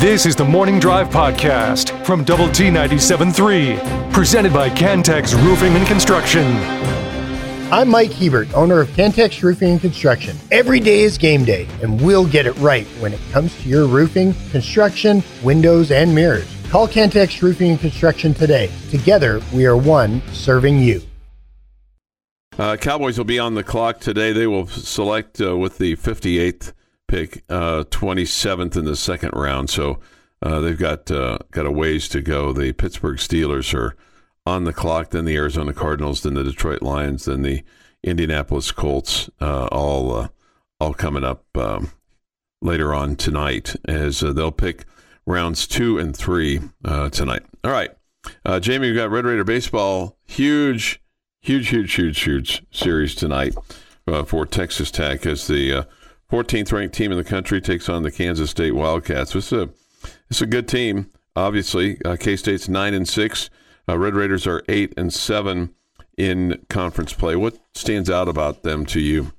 This is the Morning Drive Podcast from Double T 97.3, presented by Cantex Roofing and Construction. I'm Mike Hebert, owner of Cantex Roofing and Construction. Every day is game day, and we'll get it right when it comes to your roofing, construction, windows, and mirrors. Call Cantex Roofing and Construction today. Together, we are one serving you. Uh, Cowboys will be on the clock today. They will select uh, with the 58th pick, uh, 27th in the second round. So uh, they've got uh, got a ways to go. The Pittsburgh Steelers are on the clock. Then the Arizona Cardinals. Then the Detroit Lions. Then the Indianapolis Colts. Uh, all all coming up um, later on tonight as they'll pick rounds two and three tonight. All right, Jamie, we've got Red Raider baseball. Huge huge, huge, huge, huge series tonight uh, for Texas Tech as the uh, 14th ranked team in the country takes on the Kansas State Wildcats. This is a, it's a good team. Obviously, uh, K State's nine and six. Uh, Red Raiders are eight and seven in conference play. What stands out about them to you?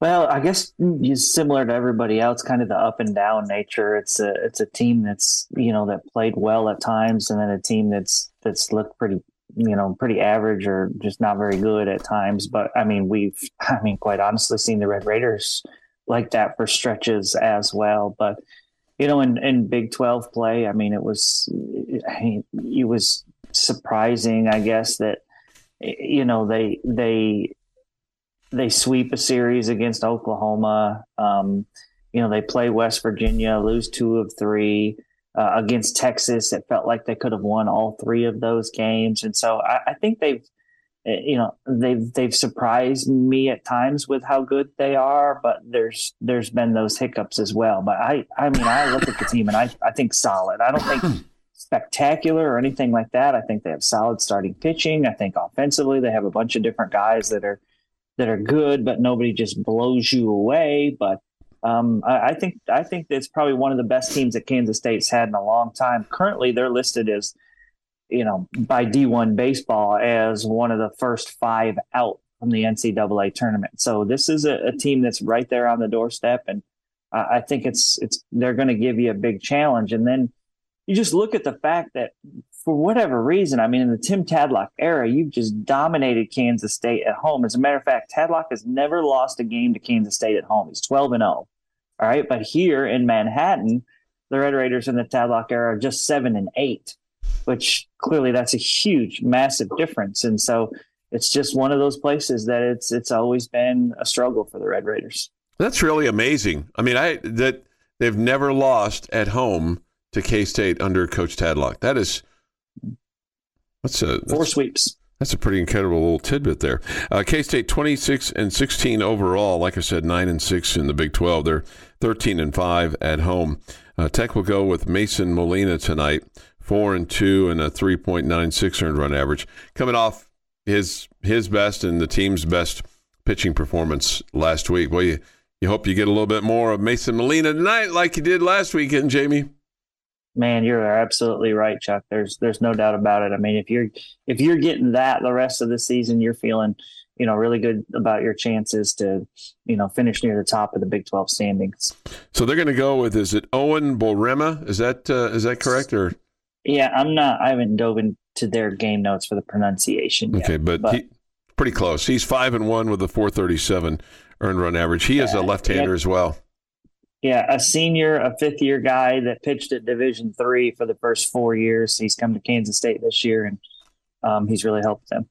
Well, I guess similar to everybody else, kind of the up and down nature. It's a it's a team that's you know that played well at times, and then a team that's that's looked pretty you know, pretty average or just not very good at times. But I mean, we've, I mean, quite honestly, seen the Red Raiders like that for stretches as well. But you know, in, in Big Twelve play, I mean, it was it was surprising, I guess, that you know they they they sweep a series against Oklahoma. Um, you know, they play West Virginia, lose two of three uh, against Texas. It felt like they could have won all three of those games, and so I, I, think they've, eh, you know, they've they've surprised me at times with how good they are. But there's there's been those hiccups as well. But I I mean I look at the team and I I think solid. I don't think spectacular or anything like that. I think they have solid starting pitching. I think offensively they have a bunch of different guys that are that are good, but nobody just blows you away. But um, I, I, think I think it's probably one of the best teams that Kansas State's had in a long time. Currently, they're listed as, you know, by D1 baseball as one of the first five out from the NCAA tournament. So this is a, a team that's right there on the doorstep, and I, think it's it's they're going to give you a big challenge. And then you just look at the fact that for whatever reason, I mean, in the Tim Tadlock era, you've just dominated Kansas State at home. As a matter of fact, Tadlock has never lost a game to Kansas State at home. He's 12 and 0. All right. But here in Manhattan, the Red Raiders in the Tadlock era are just seven and eight, which clearly that's a huge, massive difference. And so it's just one of those places that it's it's always been a struggle for the Red Raiders. That's really amazing. I mean, I that they've never lost at home to K State under Coach Tadlock. That is what's a that's, four sweeps. That's a pretty incredible little tidbit there. Uh, K State 26 and 16 overall. Like I said, 9 and 6 in the Big 12. They're 13 and 5 at home. Uh, Tech will go with Mason Molina tonight, 4 and 2 and a 3.96 earned run average. Coming off his his best and the team's best pitching performance last week. Well, you, you hope you get a little bit more of Mason Molina tonight like you did last weekend, Jamie. Man, you're absolutely right, Chuck. There's there's no doubt about it. I mean, if you're if you're getting that the rest of the season, you're feeling, you know, really good about your chances to, you know, finish near the top of the Big 12 standings. So they're going to go with is it Owen Boerema? Is that uh, is that correct or? Yeah, I'm not. I haven't dove into their game notes for the pronunciation. Yet, okay, but, but he, pretty close. He's five and one with a 437 earned run average. He is a left-hander yeah. as well. Yeah, a senior, a fifth year guy that pitched at Division three for the first four years. He's come to Kansas State this year, and um, he's really helped them.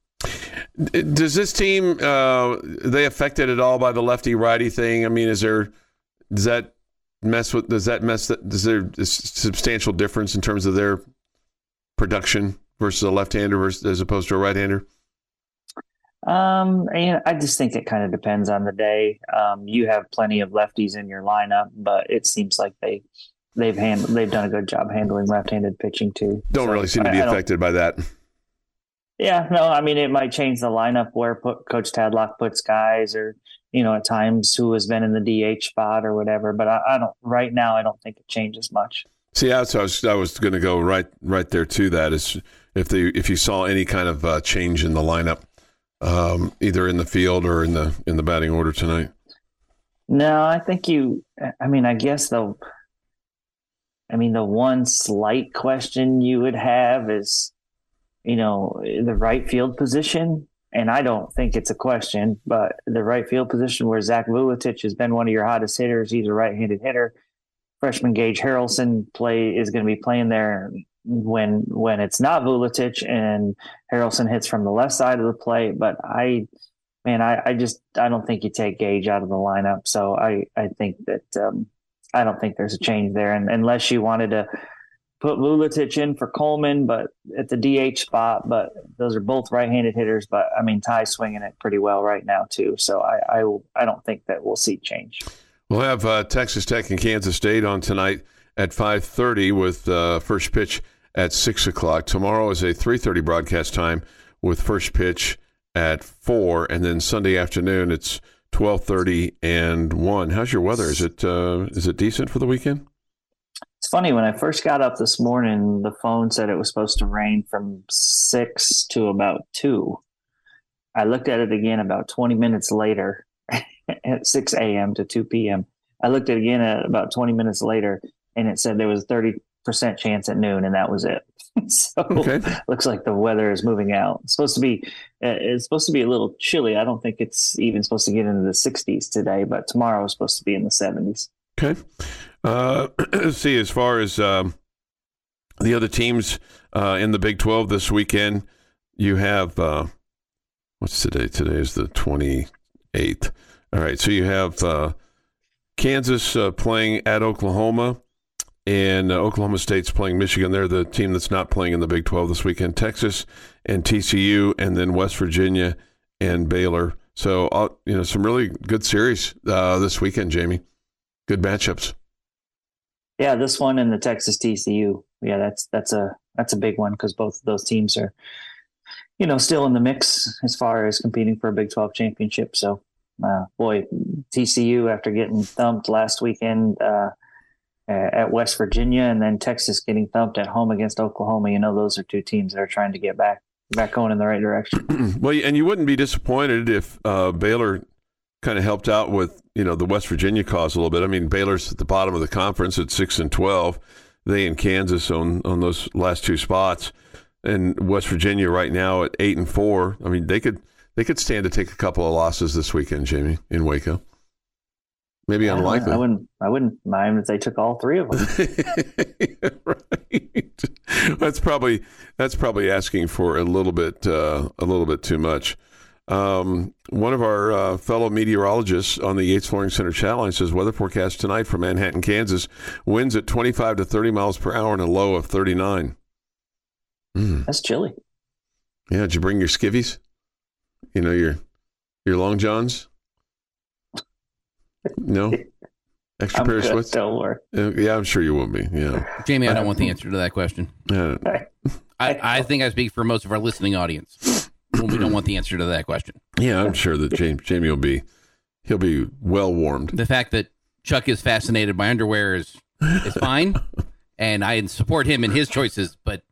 Does this team uh, they affected at all by the lefty righty thing? I mean, is there does that mess with does that mess does there a substantial difference in terms of their production versus a left-hander versus as opposed to a right-hander? Um, and I just think it kind of depends on the day. Um, you have plenty of lefties in your lineup, but it seems like they they've hand, they've done a good job handling left-handed pitching too. Don't so really seem to be I, affected I by that. Yeah, no, I mean it might change the lineup where put, Coach Tadlock puts guys, or you know, at times who has been in the DH spot or whatever. But I, I don't right now. I don't think it changes much. See, I was I was going to go right right there to that is if the if you saw any kind of uh, change in the lineup um, either in the field or in the in the batting order tonight? No, I think you. I mean, I guess though, I mean, the one slight question you would have is, you know, the right field position. And I don't think it's a question, but the right field position where Zach Vuletic has been one of your hottest hitters. He's a right-handed hitter. Freshman Gage Harrelson play is going to be playing there when when it's not Vuletic and Harrelson hits from the left side of the plate. But I, man, I, I just I don't think you take Gage out of the lineup. So I I think that um, I don't think there's a change there, and unless you wanted to put Vuletic in for Coleman, but at the DH spot. But those are both right-handed hitters. But I mean, Ty's swinging it pretty well right now too. So I I, I don't think that we'll see change. We'll have uh, Texas Tech and Kansas State on tonight at 5:30 with uh, first pitch at six o'clock. Tomorrow is a 3:30 broadcast time with first pitch at four, and then Sunday afternoon it's 12:30 and one. How's your weather? Is it uh, is it decent for the weekend? It's funny when I first got up this morning, the phone said it was supposed to rain from six to about two. I looked at it again about 20 minutes later at 6 a.m. to 2 p.m. I looked at it again at about 20 minutes later and it said there was a 30% chance at noon and that was it. so okay. looks like the weather is moving out. It's supposed to be uh, it's supposed to be a little chilly. I don't think it's even supposed to get into the 60s today, but tomorrow is supposed to be in the 70s. Okay. Uh, see, as far as um, the other teams uh, in the Big 12 this weekend, you have, uh, what's today? Today is the 28th. All right, so you have uh, Kansas uh, playing at Oklahoma, and uh, Oklahoma State's playing Michigan. They're the team that's not playing in the Big 12 this weekend. Texas and TCU, and then West Virginia and Baylor. So, you know, some really good series this weekend, Jamie. Good matchups. Yeah, this one and the Texas TCU. Yeah, that's that's a that's a big one because both of those teams are, you know, still in the mix as far as competing for a Big Twelve championship. So, uh, boy, TCU after getting thumped last weekend uh, at West Virginia, and then Texas getting thumped at home against Oklahoma. You know, those are two teams that are trying to get back back going in the right direction. well, and you wouldn't be disappointed if uh, Baylor kind of helped out with you know the West Virginia cause a little bit. I mean, Baylor's at the bottom of the conference at six and twelve. They and Kansas on on those last two spots, and West Virginia right now at eight and four. I mean, they could they could stand to take a couple of losses this weekend, Jamie, in Waco. Maybe I unlikely. I wouldn't. I wouldn't mind if they took all three of them. right. That's probably that's probably asking for a little bit uh, a little bit too much. Um, one of our uh, fellow meteorologists on the Yates Flooring Center chat line says weather forecast tonight for Manhattan, Kansas. Winds at 25 to 30 miles per hour and a low of 39. Mm. That's chilly. Yeah, did you bring your skivvies? You know your your long johns? No. Extra I'm pair good, of sweats. Don't worry. Uh, yeah, I'm sure you will be. Yeah, Jamie, I don't want the answer to that question. Uh, I, I think I speak for most of our listening audience when we don't want the answer to that question. yeah, I'm sure that Jamie, Jamie will be he'll be well warmed. The fact that Chuck is fascinated by underwear is is fine, and I support him in his choices, but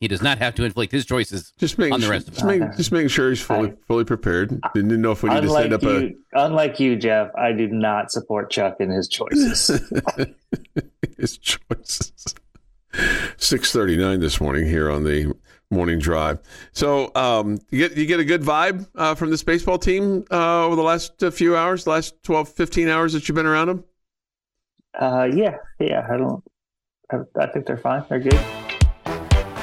he does not have to inflict his choices Just making on the sure, rest of just, us. make, just making sure he's fully fully prepared. Didn't know if we need to Unlike stand up you, unlike you, Jeff, I do not support Chuck in his choices. his choices. Six thirty nine this morning here on the morning drive. So um, you get you get a good vibe uh, from this baseball team uh, over the last uh, few hours, the last 12, 15 hours that you've been around them. uh, yeah, yeah. I don't. I, I think they're fine. They're good.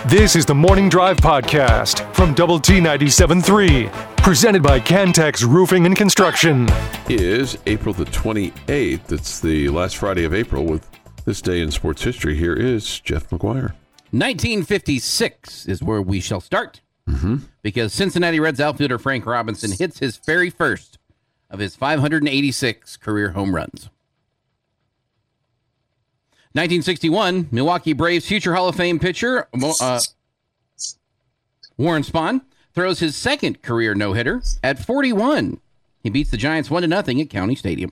This is the Morning Drive Podcast from Double T 97.3, presented by Cantex Roofing and Construction. Is April the twenty eighth. It's the last Friday of April. With this day in sports history, here is Jeff McGuire. 1956 is where we shall start because Cincinnati Reds outfielder Frank Robinson hits his very first of his 586 career home runs. 1961, Milwaukee Braves future Hall of Fame pitcher uh, Warren Spahn throws his second career no hitter at 41. He beats the Giants 1 0 at County Stadium.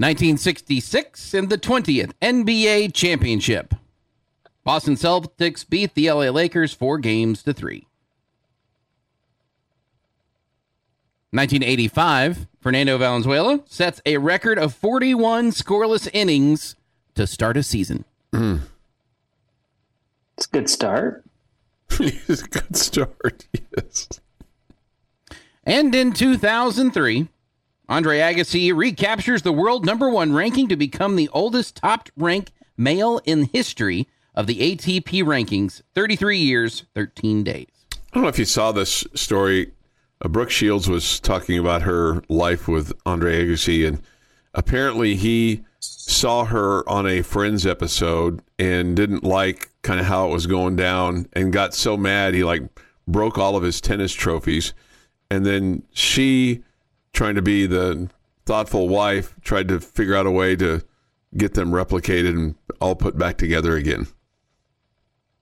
1966 in the 20th NBA Championship. Boston Celtics beat the LA Lakers four games to three. 1985, Fernando Valenzuela sets a record of 41 scoreless innings to start a season. It's a good start. it's a good start. Yes. And in 2003, Andre Agassi recaptures the world number one ranking to become the oldest top ranked male in history of the ATP rankings 33 years, 13 days. I don't know if you saw this story. Uh, Brooke Shields was talking about her life with Andre Agassi, and apparently he saw her on a Friends episode and didn't like kind of how it was going down, and got so mad he like broke all of his tennis trophies, and then she, trying to be the thoughtful wife, tried to figure out a way to get them replicated and all put back together again.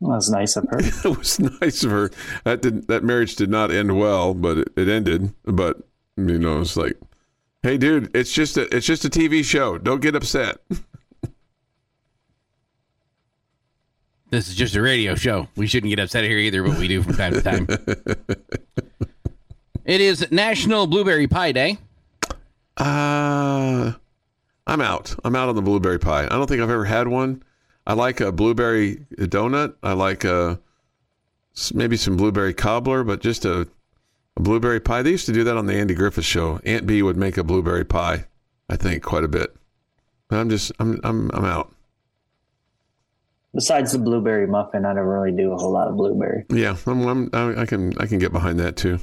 Well, that's nice of her. it was nice of her. That did that marriage did not end well, but it, it ended. But you know, it's like, hey, dude, it's just a it's just a TV show. Don't get upset. This is just a radio show. We shouldn't get upset here either, but we do from time to time. it is National Blueberry Pie Day. Uh I'm out. I'm out on the blueberry pie. I don't think I've ever had one. I like a blueberry donut. I like a maybe some blueberry cobbler, but just a, a blueberry pie. They used to do that on the Andy Griffith show. Aunt Bee would make a blueberry pie. I think quite a bit. But I'm just I'm I'm I'm out. Besides the blueberry muffin, I don't really do a whole lot of blueberry. Yeah, I'm, I'm, I I can I can get behind that too.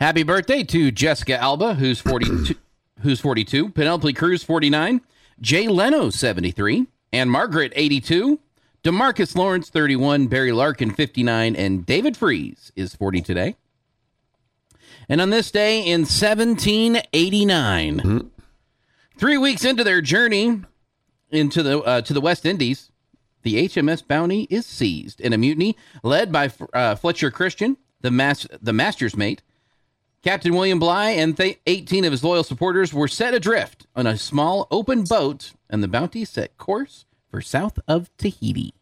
Happy birthday to Jessica Alba, who's 42, who's 42, Penelope Cruz, 49, Jay Leno, 73, Ann-Margret, 82, Demarcus Lawrence, 31, Barry Larkin, 59, and David Freese is 40 today. And on this day in 1789, three weeks into their journey into the uh, to the West Indies, the HMS Bounty is seized in a mutiny led by uh, Fletcher Christian, the mas- the master's mate. Captain William Bligh and th- 18 of his loyal supporters were set adrift on a small open boat, and the Bounty set course for south of Tahiti.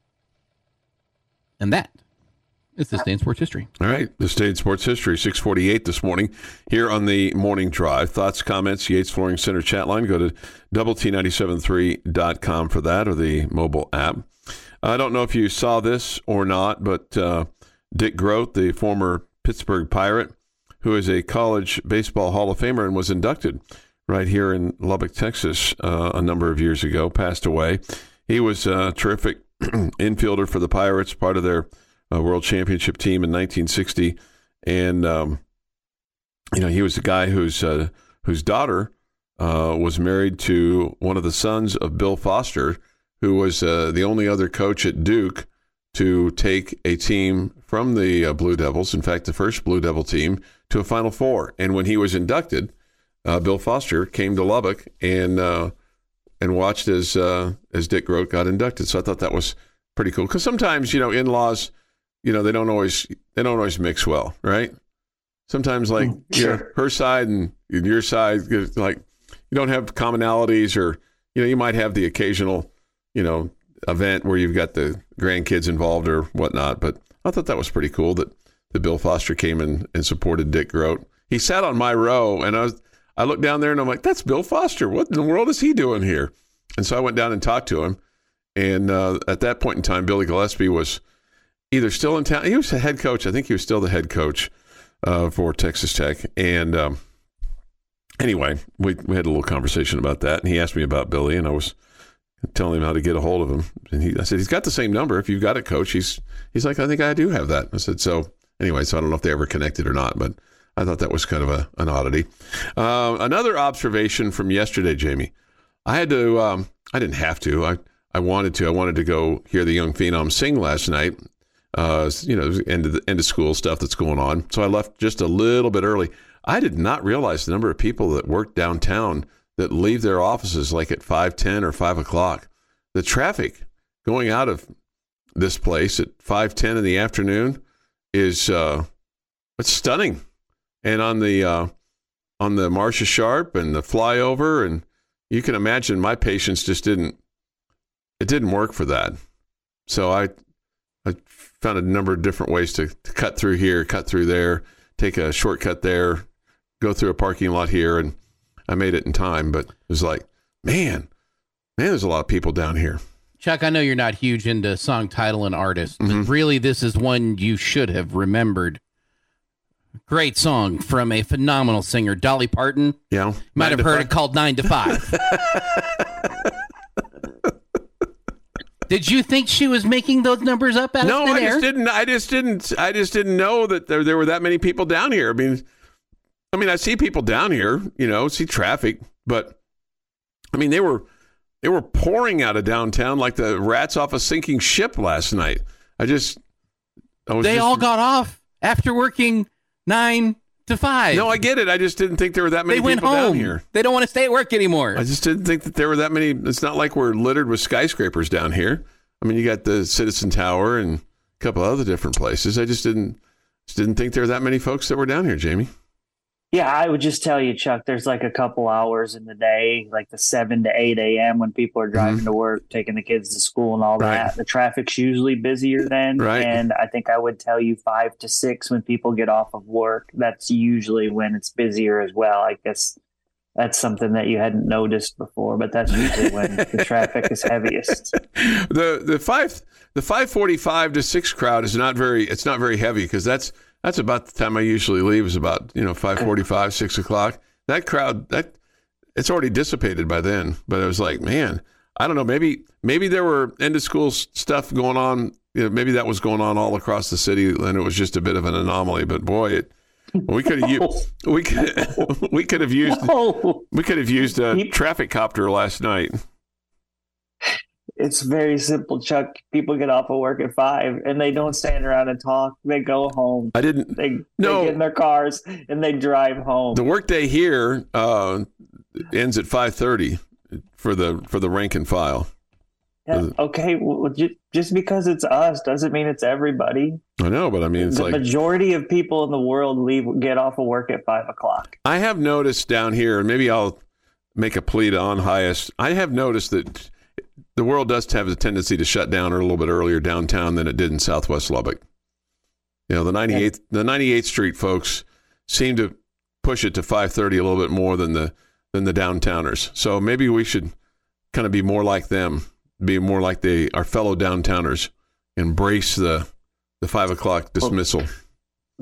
And that is the State sports history. All right, the state sports history, 648 this morning here on the Morning Drive. Thoughts, comments, Yates Flooring Center chat line. Go to double T973.com for that or the mobile app. I don't know if you saw this or not, but uh, Dick Groat, the former Pittsburgh Pirate, who is a college baseball Hall of Famer and was inducted right here in Lubbock, Texas, uh, a number of years ago, passed away. He was a terrific infielder for the Pirates, part of their uh, World Championship team in 1960, and um, you know he was the guy whose uh, whose daughter uh, was married to one of the sons of Bill Foster, who was uh, the only other coach at Duke to take a team from the uh, Blue Devils, in fact, the first Blue Devil team, to a Final Four. And when he was inducted, uh, Bill Foster came to Lubbock and uh, and watched as uh, as Dick Groat got inducted. So I thought that was pretty cool because sometimes you know in laws, you know they don't always they don't always mix well, right? Sometimes like Mm, you know, her side and your side, like you don't have commonalities, or you know you might have the occasional you know event where you've got the grandkids involved or whatnot. But I thought that was pretty cool that, that Bill Foster came in and supported Dick Groat. He sat on my row, and I was I looked down there and I'm like, that's Bill Foster. What in the world is he doing here? And so I went down and talked to him. And uh, at that point in time, Billy Gillispie was either still in town. He was the head coach. I think he was still the head coach uh, for Texas Tech. And um, anyway, we, we had a little conversation about that. And he asked me about Billy, and I was telling him how to get a hold of him. And he, I said, he's got the same number. If you've got a coach, he's he's like, I think I do have that. I said, so anyway, so I don't know if they ever connected or not, but I thought that was kind of a, an oddity. Uh, another observation from yesterday, Jamie. I had to. Um, I didn't have to. I I wanted to. I wanted to go hear the young phenom sing last night. Uh, you know, end of the end of school stuff that's going on. So I left just a little bit early. I did not realize the number of people that worked downtown that leave their offices like at five ten or five o'clock. The traffic going out of this place at five ten in the afternoon is uh, it's stunning. And on the uh, on the Marsha Sharp and the flyover, and you can imagine my patience just didn't it didn't work for that. So I I found a number of different ways to, to cut through here, cut through there, take a shortcut there, go through a parking lot here, and I made it in time. But it was like, man, man, there's a lot of people down here. Chuck, I know you're not huge into song title and artist, but mm-hmm. really, this is one you should have remembered. Great song from a phenomenal singer, Dolly Parton. Know, Might have heard five. it called Nine to Five. Did you think she was making those numbers up out No, of thin I just didn't. I just didn't. I just didn't know that there there were that many people down here. I mean, I mean, I see people down here. You know, see traffic, but I mean, they were they were pouring out of downtown like the rats off a sinking ship last night. I just, I was. They just- all got off after working nine to five. No, I get it. I just didn't think there were that many they went people down home. here. They don't want to stay at work anymore. I just didn't think that there were that many. It's not like we're littered with skyscrapers down here. I mean, you got the Citizen Tower and a couple other different places. I just didn't just didn't think there were that many folks that were down here, Jamie. Yeah, I would just tell you, Chuck, there's like a couple hours in the day, like the 7 to 8 a.m. when people are driving to work, taking the kids to school and all Mm-hmm. That. The traffic's usually busier then. Right. And I think I would tell you 5 to 6 when people get off of work. That's usually when it's busier as well. I guess that's something that you hadn't noticed before, but that's usually when the traffic is heaviest. the the five the five forty five to six crowd is not very it's not very heavy because that's that's about the time I usually leave is about you know five forty five six o'clock. That crowd that it's already dissipated by then. But I was like, man, I don't know. Maybe maybe there were end of school stuff going on. You know, maybe that was going on all across the city, and it was just a bit of an anomaly. But boy, it we could have used we could we could have used we could have used a traffic copter last night. It's very simple, Chuck. People get off of work at 5 and they don't stand around and talk. They go home. I didn't. They, No. they get in their cars and they drive home. The workday here uh, ends at five thirty for the for the rank and file. Yeah, okay, well, just because it's us doesn't mean it's everybody. I know, but I mean, it's the like majority of people in the world leave get off of work at five o'clock. I have noticed down here, and maybe I'll make a plea to on highest. I have noticed that the world does have a tendency to shut down a little bit earlier downtown than it did in Southwest Lubbock. You know, the 98th the 98th Street folks seem to push it to 5:30 a little bit more than the than the downtowners. So maybe we should kind of be more like them, be more like they our fellow downtowners, embrace the the five o'clock dismissal.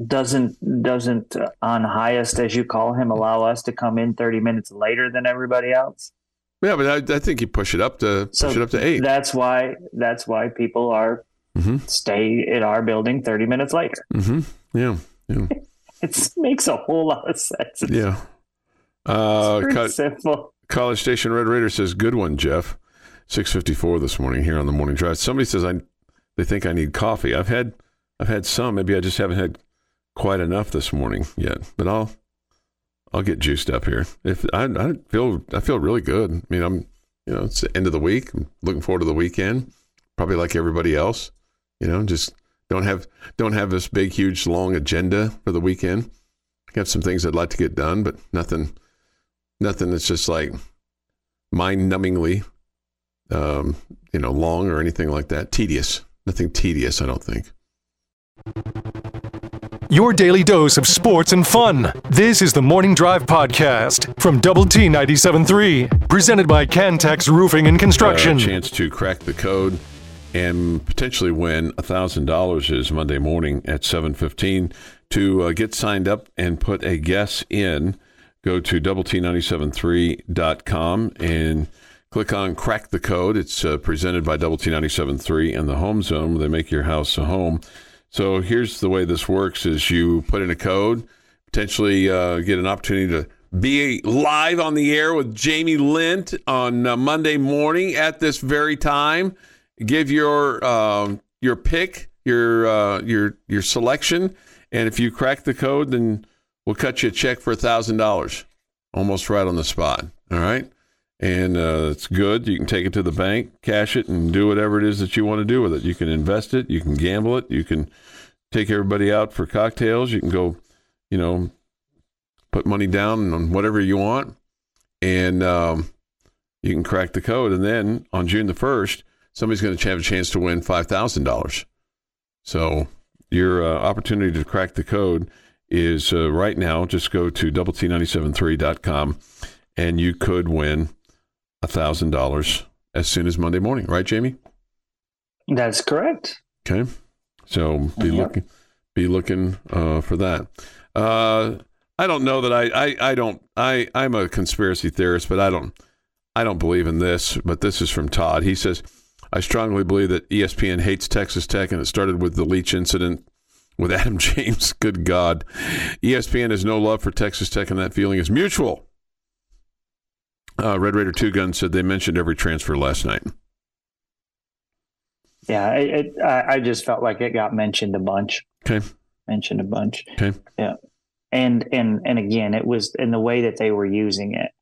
Doesn't doesn't uh, on highest as you call him allow us to come in thirty minutes later than everybody else? Yeah, but I, I think you push it up to So push it up to eight. That's why that's why people are hmm stay at our building thirty minutes later. hmm Yeah. Yeah. It makes a whole lot of sense. It's Yeah. Uh, pretty Co- simple. College Station Red Raider says, "Good one, Jeff." Six fifty four this morning here on the morning drive. Somebody says I, they think I need coffee. I've had, I've had some. Maybe I just haven't had quite enough this morning yet. But I'll, I'll get juiced up here. If I, I feel, I feel really good. I mean, I'm, you know, it's the end of the week. I'm looking forward to the weekend. Probably like everybody else. You know, just don't have, don't have this big, huge, long agenda for the weekend. I've got some things I'd like to get done, but nothing nothing that's just like mind-numbingly, um, you know, long or anything like that. Tedious, nothing tedious. I don't think. Your daily dose of sports and fun. This is the Morning Drive Podcast from Double T 97.3, presented by Cantex Roofing and Construction. A chance to crack the code and potentially win thousand dollars is Monday morning at seven fifteen. To uh, get signed up and put a guess in, go to double T973.com and click on Crack the Code. It's uh, presented by Double T973 and the Home Zone. They make your house a home. So here's the way this works: is you put in a code, potentially uh, get an opportunity to be live on the air with Jamie Lent on uh, Monday morning at this very time. Give your um, your pick, your uh, your your selection, and if you crack the code, then we'll cut you a check for a thousand dollars, almost right on the spot. All right, and uh, it's good. You can take it to the bank, cash it, and do whatever it is that you want to do with it. You can invest it, you can gamble it, you can take everybody out for cocktails. You can go, you know, put money down on whatever you want, and um, you can crack the code. And then on June the first, somebody's going to have a chance to win five thousand dollars. So your uh, opportunity to crack the code is uh, right now. Just go to double t973.com and you could win a thousand dollars as soon as Monday morning, right, Jamie? That's correct. Okay, so be Yep. looking be looking uh, for that. Uh, I don't know that I, I I don't I I'm a conspiracy theorist, but I don't I don't believe in this. But this is from Todd. He says, "I strongly believe that ESPN hates Texas Tech, and it started with the Leach incident." With Adam James, good God. ESPN has no love for Texas Tech, and that feeling is mutual. Uh, Red Raider Two Gun said they mentioned every transfer last night. Yeah, it, it, I, I just felt like it got mentioned a bunch. Okay. Mentioned a bunch. Okay. Yeah. And and and again, it was in the way that they were using it.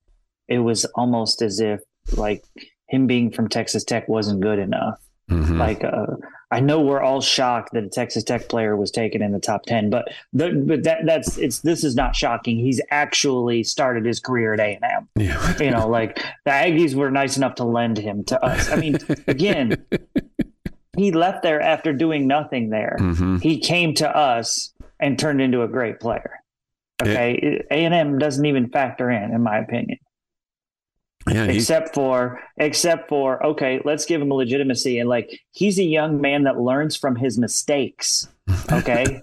It was almost as if like him being from Texas Tech wasn't good enough. Mhm. Like uh, I know we're all shocked that a Texas Tech player was taken in the top ten, but the, but that that's it's this is not shocking. He's actually started his career at A and M. yeah. You know, like the Aggies were nice enough to lend him to us. I mean, again, he left there after doing nothing there. hmm He came to us and turned into a great player. Okay, A and M doesn't even factor in, in my opinion, Yeah. except for except for okay, let's give him legitimacy and like he's a young man that learns from his mistakes. Okay,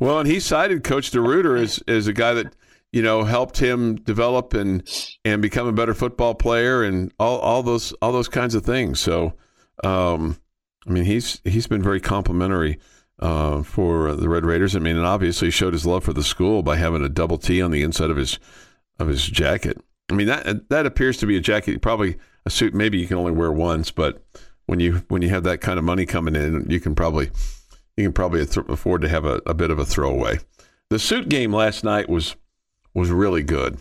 well, and he cited Coach DeRuyter as as a guy that you know helped him develop and and become a better football player and all all those all those kinds of things. So, um, I mean, he's he's been very complimentary uh, for the Red Raiders. I mean, and obviously showed his love for the school by having a double T on the inside of his of his jacket. I mean that that appears to be a jacket. Probably a suit. Maybe you can only wear once, but when you when you have that kind of money coming in, you can probably you can probably afford to have a, a bit of a throwaway. The suit game last night was was really good,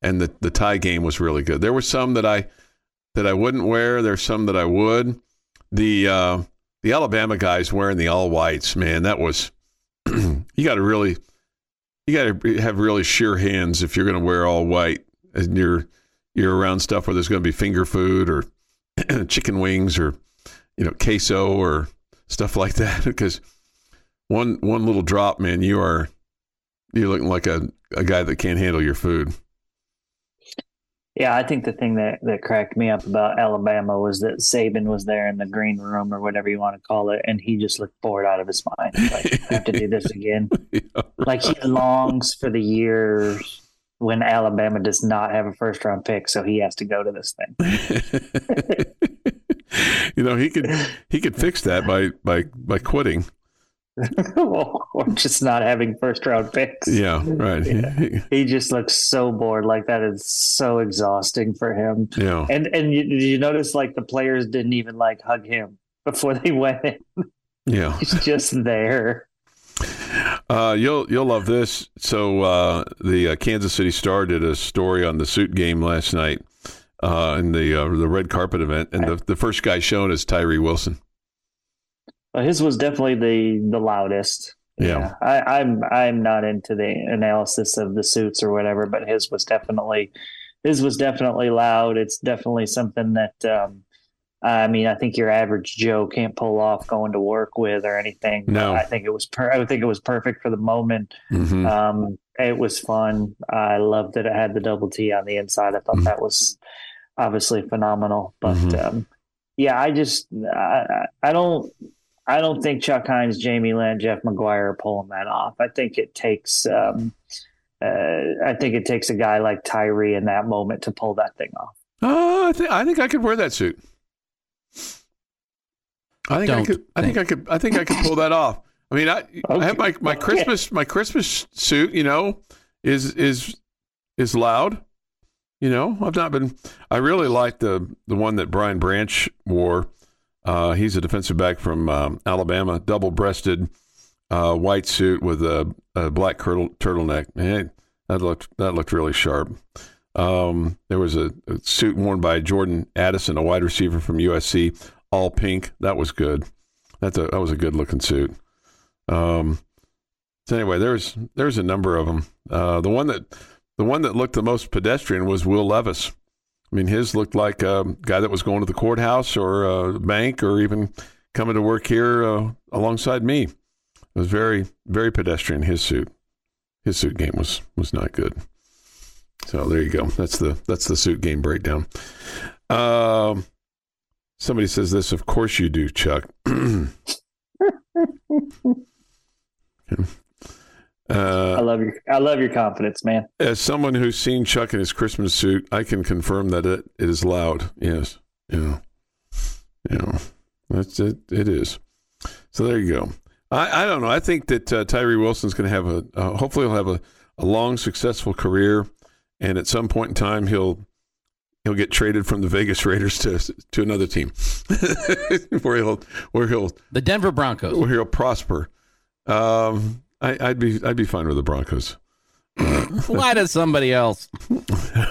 and the the tie game was really good. There were some that I that I wouldn't wear. There's some that I would. The uh, the Alabama guys wearing the all whites, man, that was you got to really you got to have really sheer hands if you're going to wear all white and you're you're around stuff where there's going to be finger food or chicken wings or you know queso or stuff like that. Because one one little drop man you are you're looking like a, a guy that can't handle your food yeah, I think the thing that that cracked me up about Alabama was that Saban was there in the green room or whatever you want to call it, and he just looked bored out of his mind. Like, I have to do this again. Yeah, Like he longs for the years when Alabama does not have a first round pick, so he has to go to this thing. you know he could he could fix that by by by quitting or just not having first round picks. yeah right He just looks so bored. Like that is so exhausting for him. yeah And and you, did you notice like the players didn't even like hug him before they went in. yeah He's just there. Uh, you'll you'll love this. So uh, the uh, Kansas City Star did a story on the suit game last night uh, in the uh, the red carpet event, and the, the first guy shown is Tyree Wilson. Well, his was definitely the the loudest. Yeah. I, I'm I'm not into the analysis of the suits or whatever, but his was definitely his was definitely loud. It's definitely something that um, I mean, I think your average Joe can't pull off going to work with or anything. No. I think it was per- I think it was perfect for the moment. hmm Um, it was fun. I loved that it had the double T on the inside. I thought Mhm. that was obviously phenomenal. But Mhm. um, yeah, I just I I don't I don't think Chuck Heinz, Jamie Lent, Jeff McGuire are pulling that off. I think it takes um, uh, I think it takes a guy like Tyree in that moment to pull that thing off. Uh, I think I think I could wear that suit. I think I Don't could. I think I could. I think I could pull that off. I mean, I, I have my, my Christmas my Christmas suit. You know, is is is loud. You know, I've not been. I really like the the one that Brian Branch wore. Uh, he's a defensive back from um, Alabama, double breasted uh, white suit with a, a black turtle, turtleneck. Man, that looked that looked really sharp. Um, there was a, a suit worn by Jordan Addison, a wide receiver from USC, all pink. That was good. That's a that was a good looking suit. Um, so anyway, there's there's a number of them. Uh, the one that the one that looked the most pedestrian was Will Levis. I mean, his looked like a guy that was going to the courthouse or a bank or even coming to work here uh, alongside me. It was very, very pedestrian. His suit, his suit game was was not good. So there you go. That's the that's the suit game breakdown. Um, somebody says this. Of course you do, Chuck. I love your I love your confidence, man. As someone who's seen Chuck in his Christmas suit, I can confirm that it, it is loud. Yes. Yeah. Yeah. That's it. It is. So there you go. I, I don't know. I think that uh, Tyree Wilson's going to have a, uh, hopefully he'll have a, a long, successful career. And at some point in time, he'll, he'll get traded from the Vegas Raiders to, to another team where he'll, where he'll, The Denver Broncos. where he'll prosper. Um, I, I'd be, I'd be fine with the Broncos. Why does somebody else?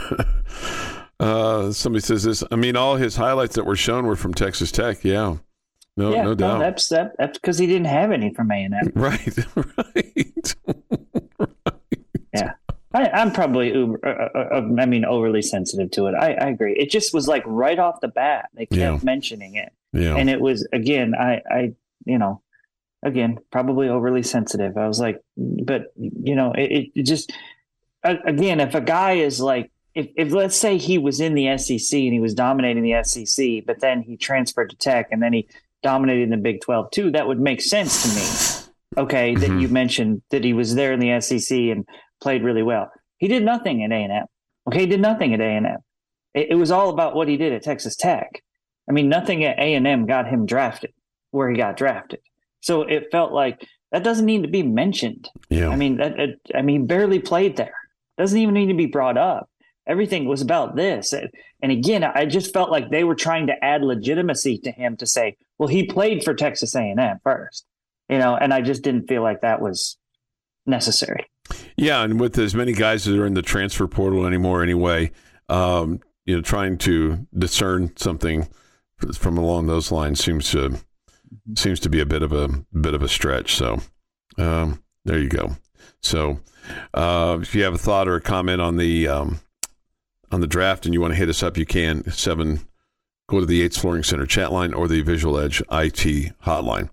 Uh, somebody says this. I mean, all his highlights that were shown were from Texas Tech. Yeah, no, yeah, no doubt. that's that, that's because he didn't have any from A and M. right, right. Yeah, I, I'm probably uber, uh, uh, uh, I mean overly sensitive to it. I, I agree. It just was like right off the bat they kept Yeah. mentioning it, yeah, and it was again. I I you know again probably overly sensitive. I was like, but you know it, it just again if a guy is like. If, if let's say he was in the SEC and he was dominating the SEC, but then he transferred to Tech and then he dominated in the Big 12 too, that would make sense to me. Okay, that Mhm. you mentioned that he was there in the SEC and played really well. He did nothing at A and M. Okay, he did nothing at A and M. It, it was all about what he did at Texas Tech. I mean, nothing at A and M got him drafted where he got drafted. So it felt like that doesn't need to be mentioned. yeah. I mean, that, it, I mean, barely played there. Doesn't even need to be brought up. Everything was about this. And- And again, I just felt like they were trying to add legitimacy to him to say, well, he played for Texas A&M first, you know, and I just didn't feel like that was necessary. Yeah, and with as many guys that are in the transfer portal anymore, anyway, um, you know, trying to discern something from along those lines seems to seems to be a bit of a bit of a stretch. So, um, there you go. So, uh, if you have a thought or a comment on the um, on the draft and you want to hit us up, you can seven. Go to the Yates Flooring Center chat line or the Visual Edge IT hotline.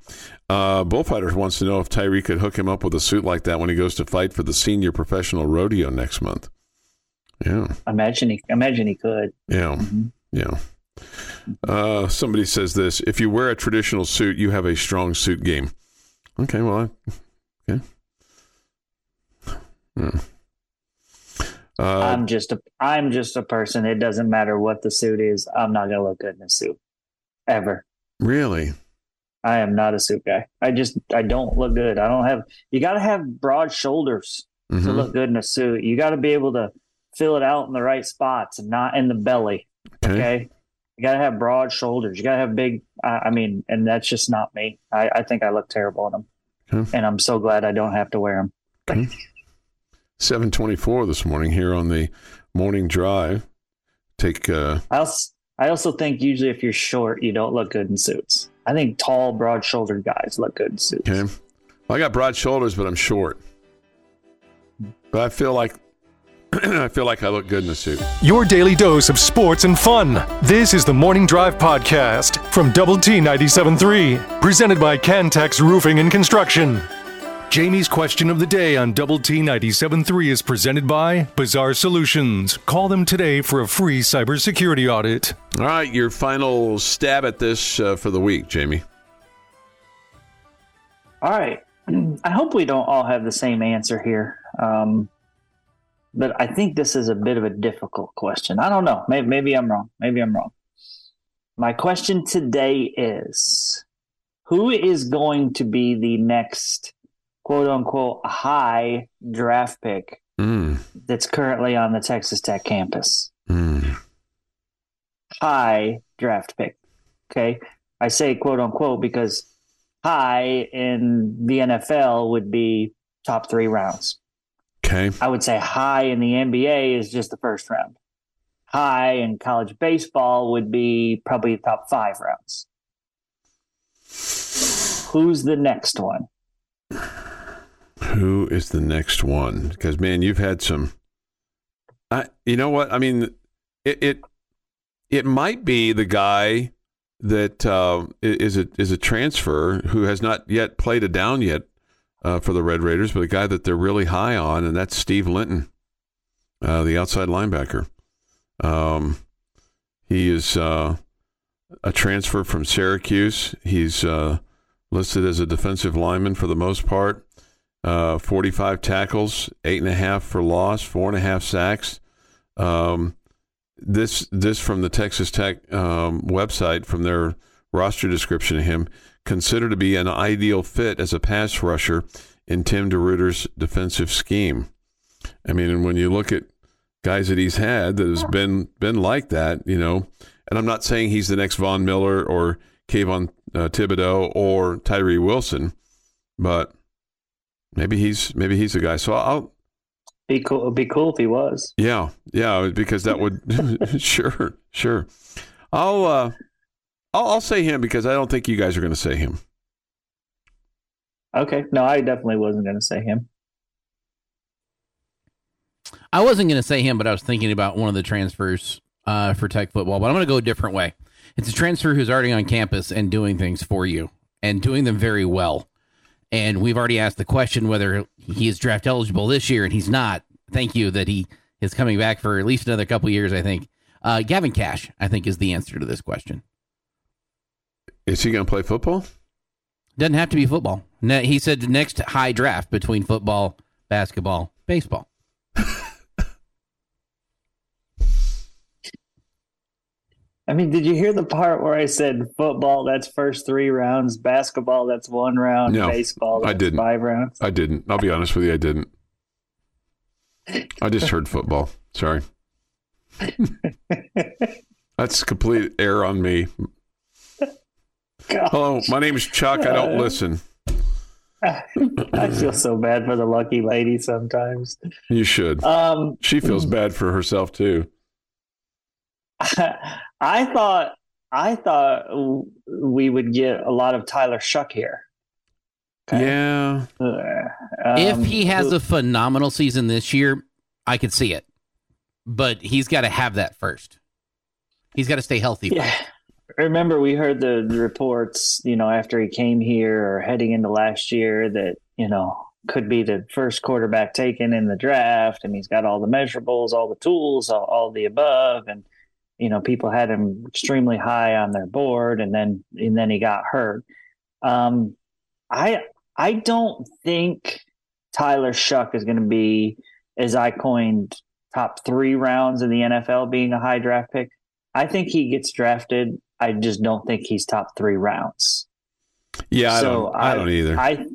Uh, Bullfighter wants to know if Tyree could hook him up with a suit like that when he goes to fight for the senior professional rodeo next month. Yeah, Imagine he, imagine he could. yeah, Mhm. yeah. Uh, somebody says this: if you wear a traditional suit, you have a strong suit game. Okay, well, I, okay. Yeah. Uh, I'm just a, I'm just a person. It doesn't matter what the suit is. I'm not going to look good in a suit ever. really? I am not a suit guy. I just, I don't look good. I don't have, you got to have broad shoulders to Mhm. look good in a suit. You got to be able to fill it out in the right spots and not in the belly. Okay. Okay. You got to have broad shoulders. You got to have big, I, I mean, and that's just not me. I, I think I look terrible in them. Okay. And I'm so glad I don't have to wear them. 724 this morning here on the morning drive. Take, uh, I also, I also think usually if you're short, you don't look good in suits. I think tall, broad shouldered guys look good in suits. okay. Well, I got broad shoulders, but I'm short. But I feel like, I feel like I look good in the suit. Your daily dose of sports and fun. This is the Morning Drive Podcast from Double T 97.3, presented by Cantex Roofing and Construction. Jamie's question of the day on Double T 97.3 is presented by Bizarre Solutions. Call them today for a free cybersecurity audit. All right, your final stab at this uh, for the week, Jamie. All right. I hope we don't all have the same answer here. Um, but I think this is a bit of a difficult question. I don't know. Maybe, maybe I'm wrong. Maybe I'm wrong. My question today is Who is going to be the next quote unquote high draft pick Mm, that's currently on the Texas Tech campus? mm. High draft pick. Okay. I say quote unquote because high in the NFL would be top three rounds. Okay. I would say high in the NBA is just the first round. High in college baseball would be probably the top five rounds. Who's the next one? Who is the next one? Because man, you've had some. I, you know what? I mean, it it, it might be the guy that uh, is a is a transfer who has not yet played a down yet uh, for the Red Raiders, but a guy that they're really high on, and that's Steve Linton, uh, the outside linebacker. Um, he is uh, a transfer from Syracuse. He's uh, listed as a defensive lineman for the most part. Uh, 45 tackles, eight and a half for loss, four and a half sacks. Um, this this from the Texas Tech um, website from their roster description of him considered to be an ideal fit as a pass rusher in Tim DeRuyter's defensive scheme. I mean, and when you look at guys that he's had that has been been like that, you know, and I'm not saying he's the next Von Miller or Kayvon uh, Thibodeaux or Tyree Wilson, but maybe he's maybe he's the guy. So I'll be cool. It'd be cool if he was. Yeah, yeah, because that would sure, sure. I'll uh, I'll, I'll say him because I don't think you guys are going to say him. Okay, no, I definitely wasn't going to say him. I wasn't going to say him, but I was thinking about one of the transfers uh, for Tech football. But I'm going to go a different way. It's a transfer who's already on campus and doing things for you and doing them very well. And we've already asked the question whether he is draft eligible this year, and he's not. Thank you that he is coming back for at least another couple years, I think. Uh, Gavin Cash, I think, is the answer to this question. Is he going to play football? Doesn't have to be football. he said the next high draft between football, basketball, baseball. I mean, did you hear the part where I said football? That's first three rounds. Basketball, that's one round. No, baseball, I didn't. Five rounds. I didn't. I'll be honest with you, I didn't. I just heard football. Sorry. that's complete error on me. Gosh. Hello, my name is Chuck. I don't uh, listen. I feel so bad for the lucky lady sometimes. You should. Um, she feels bad for herself too. I thought I thought we would get a lot of Tyler Shough here. Okay. Yeah. Uh, um, if he has a phenomenal season this year, I could see it. But he's got to have that first. He's got to stay healthy. Yeah. Remember, we heard the reports, you know, after he came here or heading into last year that, you know, could be the first quarterback taken in the draft. And he's got all the measurables, all the tools, all, all the above. And, you know, people had him extremely high on their board, and then and then he got hurt. Um, I I don't think Tyler Shough is going to be, as I coined, top three rounds in the NFL being a high draft pick. I think he gets drafted. I just don't think he's top three rounds. Yeah, I so don't. I, I don't either. I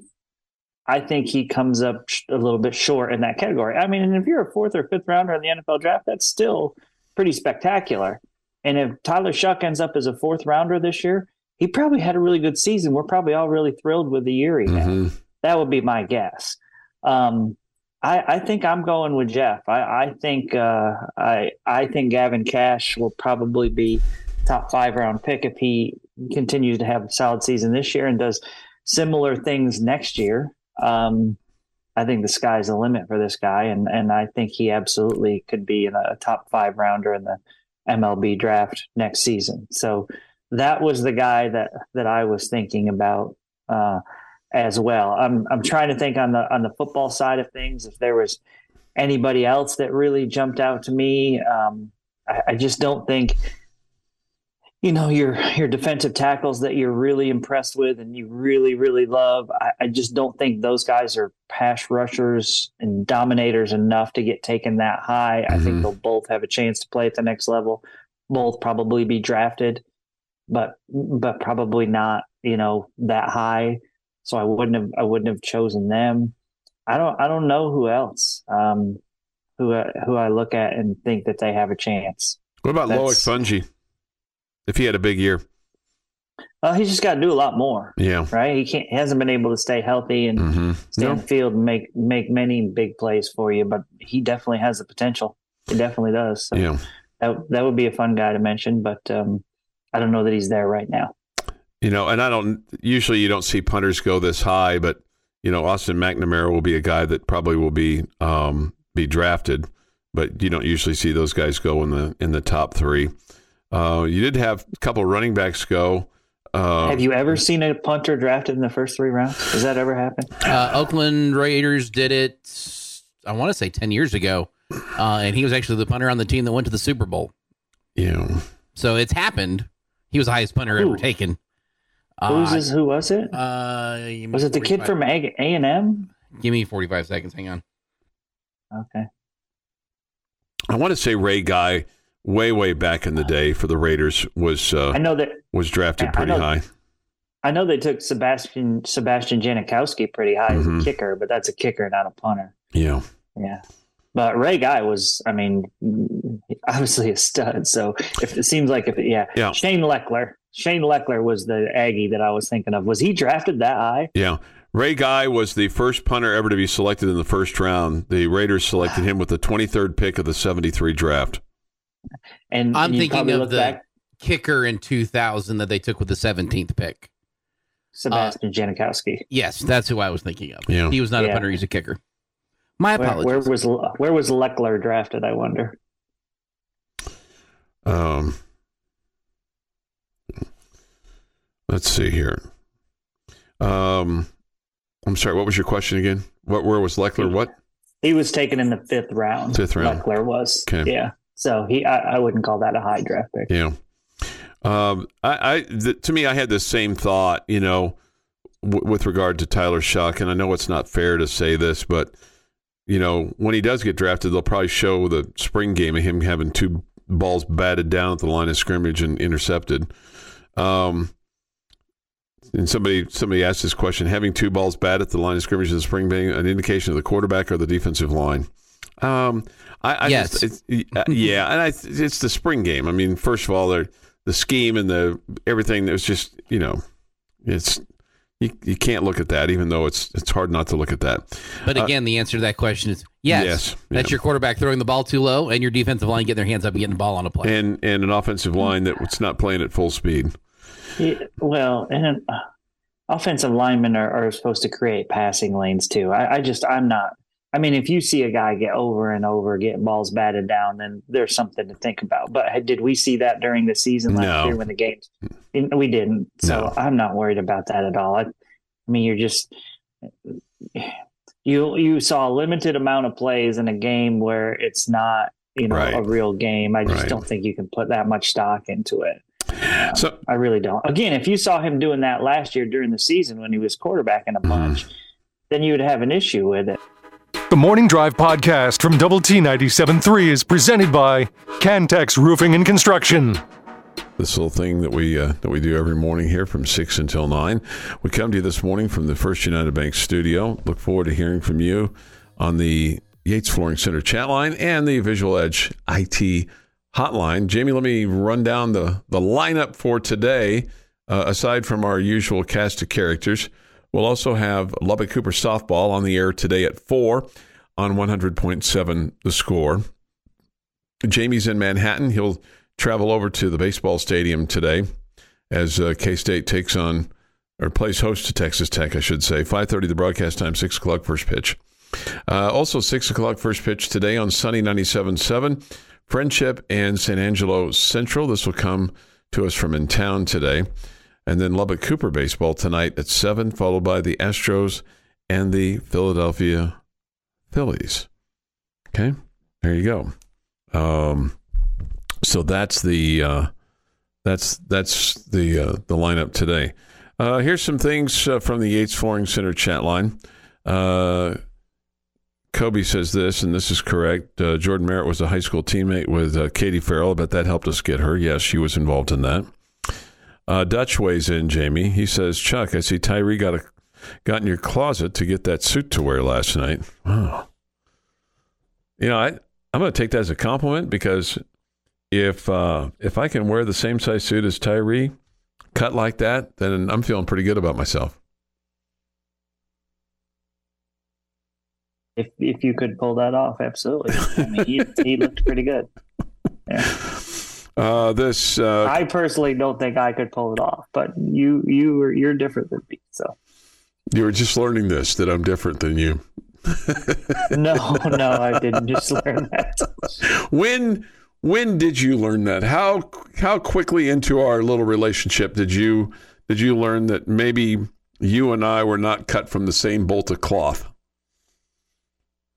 I think he comes up a little bit short in that category. I mean, and if you're a fourth or fifth rounder in the NFL draft, that's still pretty spectacular. And if Tyler Shough ends up as a fourth rounder this year, he probably had a really good season. We're probably all really thrilled with the year he had. Mm-hmm. That would be my guess. Um, I, I, think I'm going with Jeff. I, I think uh, I I think Gavin Cash will probably be top five round pick if he continues to have a solid season this year and does similar things next year. Um, I think the sky's the limit for this guy, and and I think he absolutely could be in a top five rounder in the MLB draft next season. So that was the guy that that I was thinking about uh, as well. I'm I'm trying to think on the on the football side of things if there was anybody else that really jumped out to me. Um, I, I just don't think you know your your defensive tackles that you're really impressed with and you really really love. I, I, just don't think those guys are pass rushers and dominators enough to get taken that high. Mm-hmm. I think mm-hmm. they'll both have a chance to play at the next level. Both probably be drafted, but but probably not you know that high. So I wouldn't have I wouldn't have chosen them. I don't I don't know who else um, who who I look at and think that they have a chance. What about Loic Fouonji? If he had a big year? Well, he's just got to do a lot more. Yeah. Right. He can't. He hasn't been able to stay healthy and mm-hmm. stay no. the field and make make many big plays for you. But he definitely has the potential. He definitely does. So yeah. That that would be a fun guy to mention, but um, I don't know that he's there right now. You know, and I don't usually you don't see punters go this high, but you know, Austin McNamara will be a guy that probably will be um, be drafted, but you don't usually see those guys go in the in the top three. Uh, you did have a couple running backs go. Uh, Have you ever seen a punter drafted in the first three rounds? Has that ever happened? Uh, Oakland Raiders did it. I want to say ten years ago, uh, and he was actually the punter on the team that went to the Super Bowl. yeah. So it's happened. He was the highest punter Who? ever taken. Who's Uh, this? Who was it? Uh, Was it the kid from A and M? Give me forty-five seconds. Hang on. Okay. I want to say Ray Guy, way way back in the day for the Raiders, was uh, I know that. was drafted I pretty know- high. I know they took Sebastian Sebastian Janikowski pretty high as Mhm. a kicker, but that's a kicker, not a punter. Yeah. Yeah. But Ray Guy was, I mean, obviously a stud. So if it seems like if yeah, Yeah. Shane Lechler, Shane Lechler was the Aggie that I was thinking of. Was he drafted that high? Yeah. Ray Guy was the first punter ever to be selected in the first round. The Raiders selected him with the 23rd pick of the 73 draft. And I'm and thinking of look the back, kicker in 2000 that they took with the 17th pick. Sebastian Janikowski. Yes, that's who I was thinking of. Yeah. He was not a punter; he's a kicker. My Where, apologies. where was where was Lechler drafted? I wonder. Um, let's see here. Um, I'm sorry. What was your question again? What? Where was Lechler? What? He was taken in the fifth round. Fifth round. Lechler was. Okay. Yeah. So he, I, I wouldn't call that a high draft pick. Yeah. Um, I, I to me, I had the same thought. You know, w- with regard to Tyler Shough, and I know it's not fair to say this, but you know, when he does get drafted, they'll probably show the spring game of him having two balls batted down at the line of scrimmage and intercepted. Um, and somebody somebody asked this question: having two balls batted at the line of scrimmage in the spring being an indication of the quarterback or the defensive line? Um, I, I Yes. just, it's, uh, yeah, and I, it's the spring game. I mean, first of all, they're, the scheme and the everything. There's just you know, it's you, you can't look at that, even though it's it's hard not to look at that. but again, the answer to that question is yes. Yes, That's yeah. your quarterback throwing the ball too low, and your defensive line getting their hands up and getting the ball on a play. And and an offensive line that's not playing at full speed. Yeah, well, and uh, offensive linemen are, are supposed to create passing lanes too. I, I just, I'm not. I mean, if you see a guy get over and over getting balls batted down, then there's something to think about. But did we see that during the season last No. year when the games? We didn't. So No. I'm not worried about that at all. I, I mean, you're just you you saw a limited amount of plays in a game where it's not you know Right. a real game. I just Right. don't think you can put that much stock into it. Um, so I really don't. Again, if you saw him doing that last year during the season when he was quarterbacking a mm-hmm. bunch, then you would have an issue with it. The Morning Drive podcast from Double T 97.3 is presented by Cantex Roofing and Construction. this little thing that we uh, that we do every morning here from six until nine. We come to you this morning from the First United Bank studio. Look forward to hearing from you on the Yates Flooring Center chat line and the Visual Edge IT hotline. Jamie, let me run down the the lineup for today. Uh, aside from our usual cast of characters, we'll also have Lubbock Cooper softball on the air today at four on 100.7 The Score. Jamie's in Manhattan. He'll travel over to the baseball stadium today as uh, K State takes on or plays host to Texas Tech, I should say. Five thirty, the broadcast time. Six o'clock, first pitch. Uh, also, six o'clock, first pitch today on Sunny 97.7, Frenship and San Angelo Central. This will come to us from in town today. And then Lubbock Cooper baseball tonight at 7, followed by the Astros and the Philadelphia Phillies. Okay, there you go. Um, so that's the uh, that's that's the uh, the lineup today. Uh, here's some things uh, from the Yates Flooring Center chat line. Uh, Kobe says this, and this is correct. Uh, Jordan Merritt was a high school teammate with Katie Farrell. I bet that helped us get her. Yes, she was involved in that. Uh, Dutch weighs in, Jamie. He says, Chuck, I see Tyree got a got in your closet to get that suit to wear last night. Wow. You know, I I'm going to take that as a compliment because if uh, if I can wear the same size suit as Tyree, cut like that, then I'm feeling pretty good about myself. If if you could pull that off, absolutely. I mean, he, he looked pretty good. Yeah. Uh, this uh, I personally don't think I could pull it off, but you you are you're different than me. So you were just learning this that I'm different than you. no, no, I didn't just learn that. When when did you learn that? How how quickly into our little relationship did you did you learn that maybe you and I were not cut from the same bolt of cloth?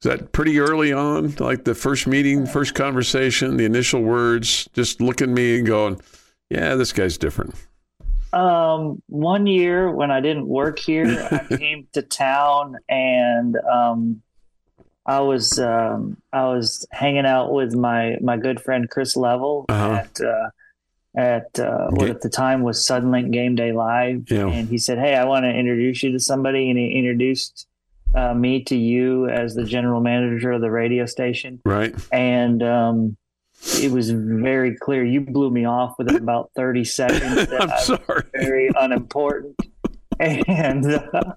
That pretty early on, like the first meeting, first conversation, the initial words, just looking at me and going, "Yeah, this guy's different." Um, one year when I didn't work here, I came to town and um, I was um, I was hanging out with my my good friend Chris Level Uh-huh. at uh, at uh, what at the time was Suddenlink Game Day Live, Yeah. and he said, "Hey, I want to introduce you to somebody," and he introduced uh, me to you as the general manager of the radio station, Right? and um, it was very clear. You blew me off within about thirty seconds. I'm sorry. very unimportant and uh,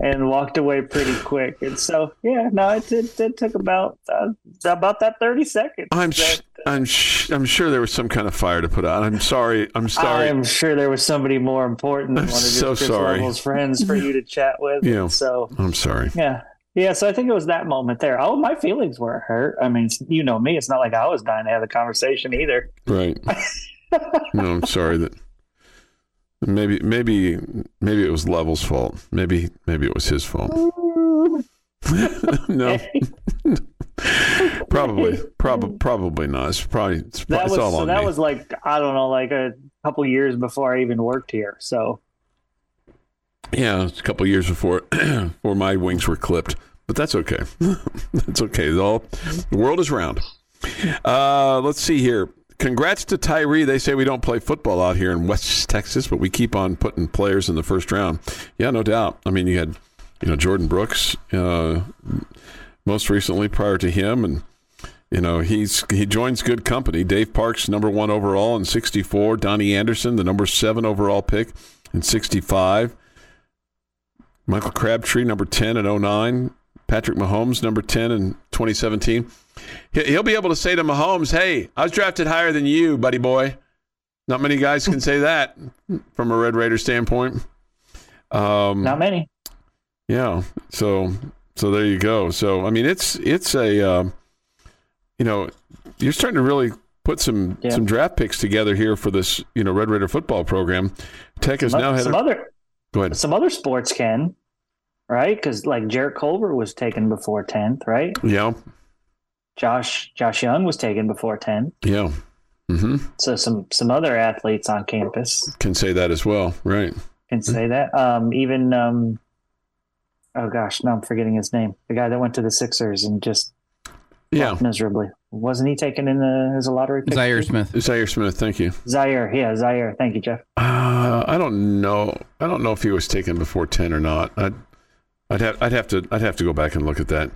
and walked away pretty quick and so yeah no it, it, it took about uh, about that 30 seconds I'm sh- That- I'm sh- I'm sure there was some kind of fire to put out. I'm sorry. I'm sorry. i'm sure there was somebody more important than I'm one of so Chris sorry. Level's friends for you to chat with Yeah. so I'm sorry. yeah yeah so i think it was that moment there oh my feelings weren't hurt i mean you know me it's not like i was dying to have the conversation either Right. no, I'm sorry that maybe maybe maybe it was Level's fault. Maybe maybe it was his fault. no, probably probably probably not. It's probably it's, that it's was all so on that me. was like i don't know like a couple years before i even worked here so yeah, it's a couple years before before my wings were clipped, but that's okay. that's okay. All the world is round. Uh, let's see here. Congrats to Tyree. They say we don't play football out here in West Texas, but we keep on putting players in the first round. Yeah, no doubt. I mean, you had, you know, Jordyn Brooks, uh, most recently prior to him, and you know he's he joins good company. Dave Parks, number one overall in '64. Donny Anderson, the number seven overall pick in '65. Michael Crabtree, number 10 in 09. Patrick Mahomes, number 10 in 2017. He- He'll be able to say to Mahomes, hey, I was drafted higher than you, buddy boy. Not many guys can say that from a Red Raider standpoint. Um, not many yeah. So so there you go. So I mean, it's it's a um, you know you're starting to really put some Yeah. some draft picks together here for this you know Red Raider football program. Tech has some, now had some a, other go ahead. some other sports can right because like Jarrett Culver was taken before 10th right Yeah. Josh Josh Jung was taken before ten. Yeah. hmm so some some other athletes on campus Can say that as well. Right. can say that um even um oh gosh no I'm forgetting his name the guy that went to the Sixers and just Yeah. miserably wasn't he taken in the as a lottery pick Zhaire? Smith. Zhaire Smith, thank you. Zhaire yeah Zhaire thank you Jeff Uh, I don't know. I don't know if he was taken before ten or not. I'd, I'd have, I'd have to, I'd have to go back and look at that.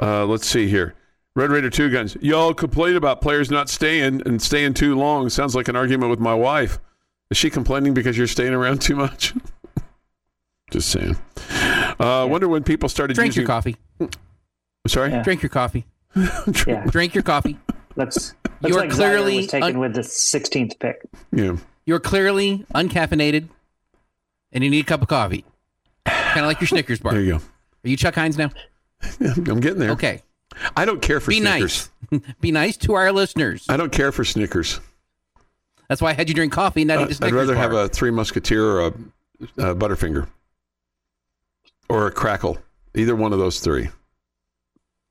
Uh, let's see here. Red Raider Two Guns. Y'all complain about players not staying and staying too long. Sounds like an argument with my wife. Is she complaining because you're staying around too much? Just saying. Uh, I wonder when people started Drink using. your coffee. I'm Sorry. Yeah. Drink your coffee. yeah Drink your coffee. looks looks You're like Zhaire clearly was taken un- with the 16th pick yeah. You're clearly uncaffeinated, and you need a cup of coffee, kind of like your Snickers bar. There you go. Are you Chuck Heinz now? I'm getting there. Okay. I don't care for Be Snickers. nice. Be nice to our listeners. I don't care for Snickers. That's why I had you drink coffee, and not eat a Uh, I'd rather bar. have a Three Musketeer or a, a Butterfinger or a Crackle. Either one of those three.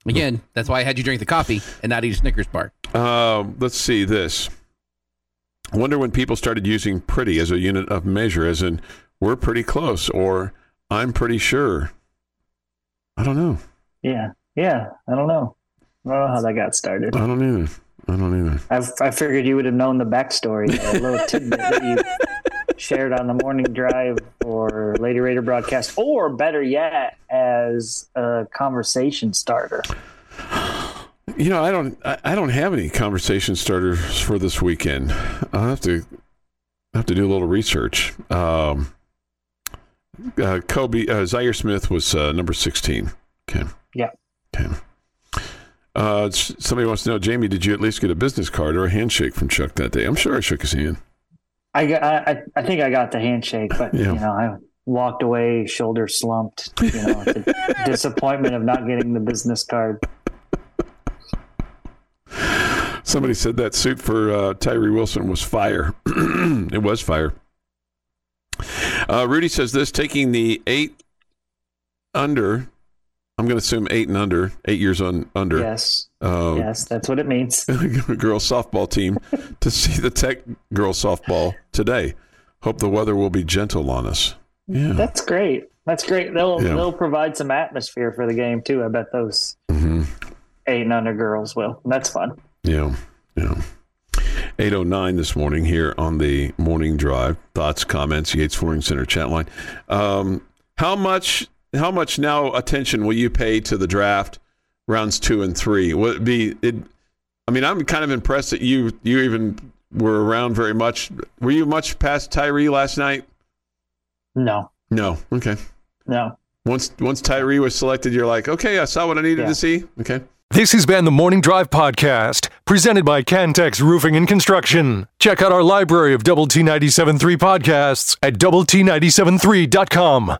Again, that's why I had you drink the coffee and not eat a Snickers bar. Um, let's see this. I wonder when people started using pretty as a unit of measure, as in we're pretty close or I'm pretty sure. I don't know. Yeah, yeah. I don't know. I don't know how that got started. I don't either. I don't either. I've, I figured you would have known the backstory, a little tidbit that you shared on the morning drive or Lady Raider broadcast, or better yet, as a conversation starter. You know, I don't. I, I don't have any conversation starters for this weekend. I'll have to I have to do a little research. Um, uh, Kobe uh, Zhaire Smith was uh, number sixteen. Okay. Yeah. Uh, somebody wants to know, Jamie, did you at least get a business card or a handshake from Chuck that day? I'm sure I shook his hand. I, I, I think I got the handshake, but Yeah. you know, I walked away, shoulder slumped. You know, the disappointment of not getting the business card. Somebody said that suit for uh, Tyree Wilson was fire. it was fire. Uh, Rudy says this taking the eight under. I'm going to assume eight and under, eight years on under. Yes. Uh, yes, that's what it means. girls softball team to see the Tech girls softball today. Hope the weather will be gentle on us. Yeah, that's great. That's great. They'll Yeah. they'll provide some atmosphere for the game too. I bet those hmm eight and under girls will. That's fun. yeah, yeah. 809 this morning here on the morning drive. Thoughts, comments, Yates Flooring Center chat line. Um, how much how much now attention will you pay to the draft rounds two and three? Will it be it I mean, I'm kind of impressed that you you even were around very much. Were you much past Tyree last night? No, No. Okay. no. Once once Tyree was selected, you're like, okay, I saw what I needed Yeah. to see. Okay. This has been the Morning Drive Podcast, presented by Cantex Roofing and Construction. Check out our library of Double T 97.3 podcasts at Double T 97.3.com.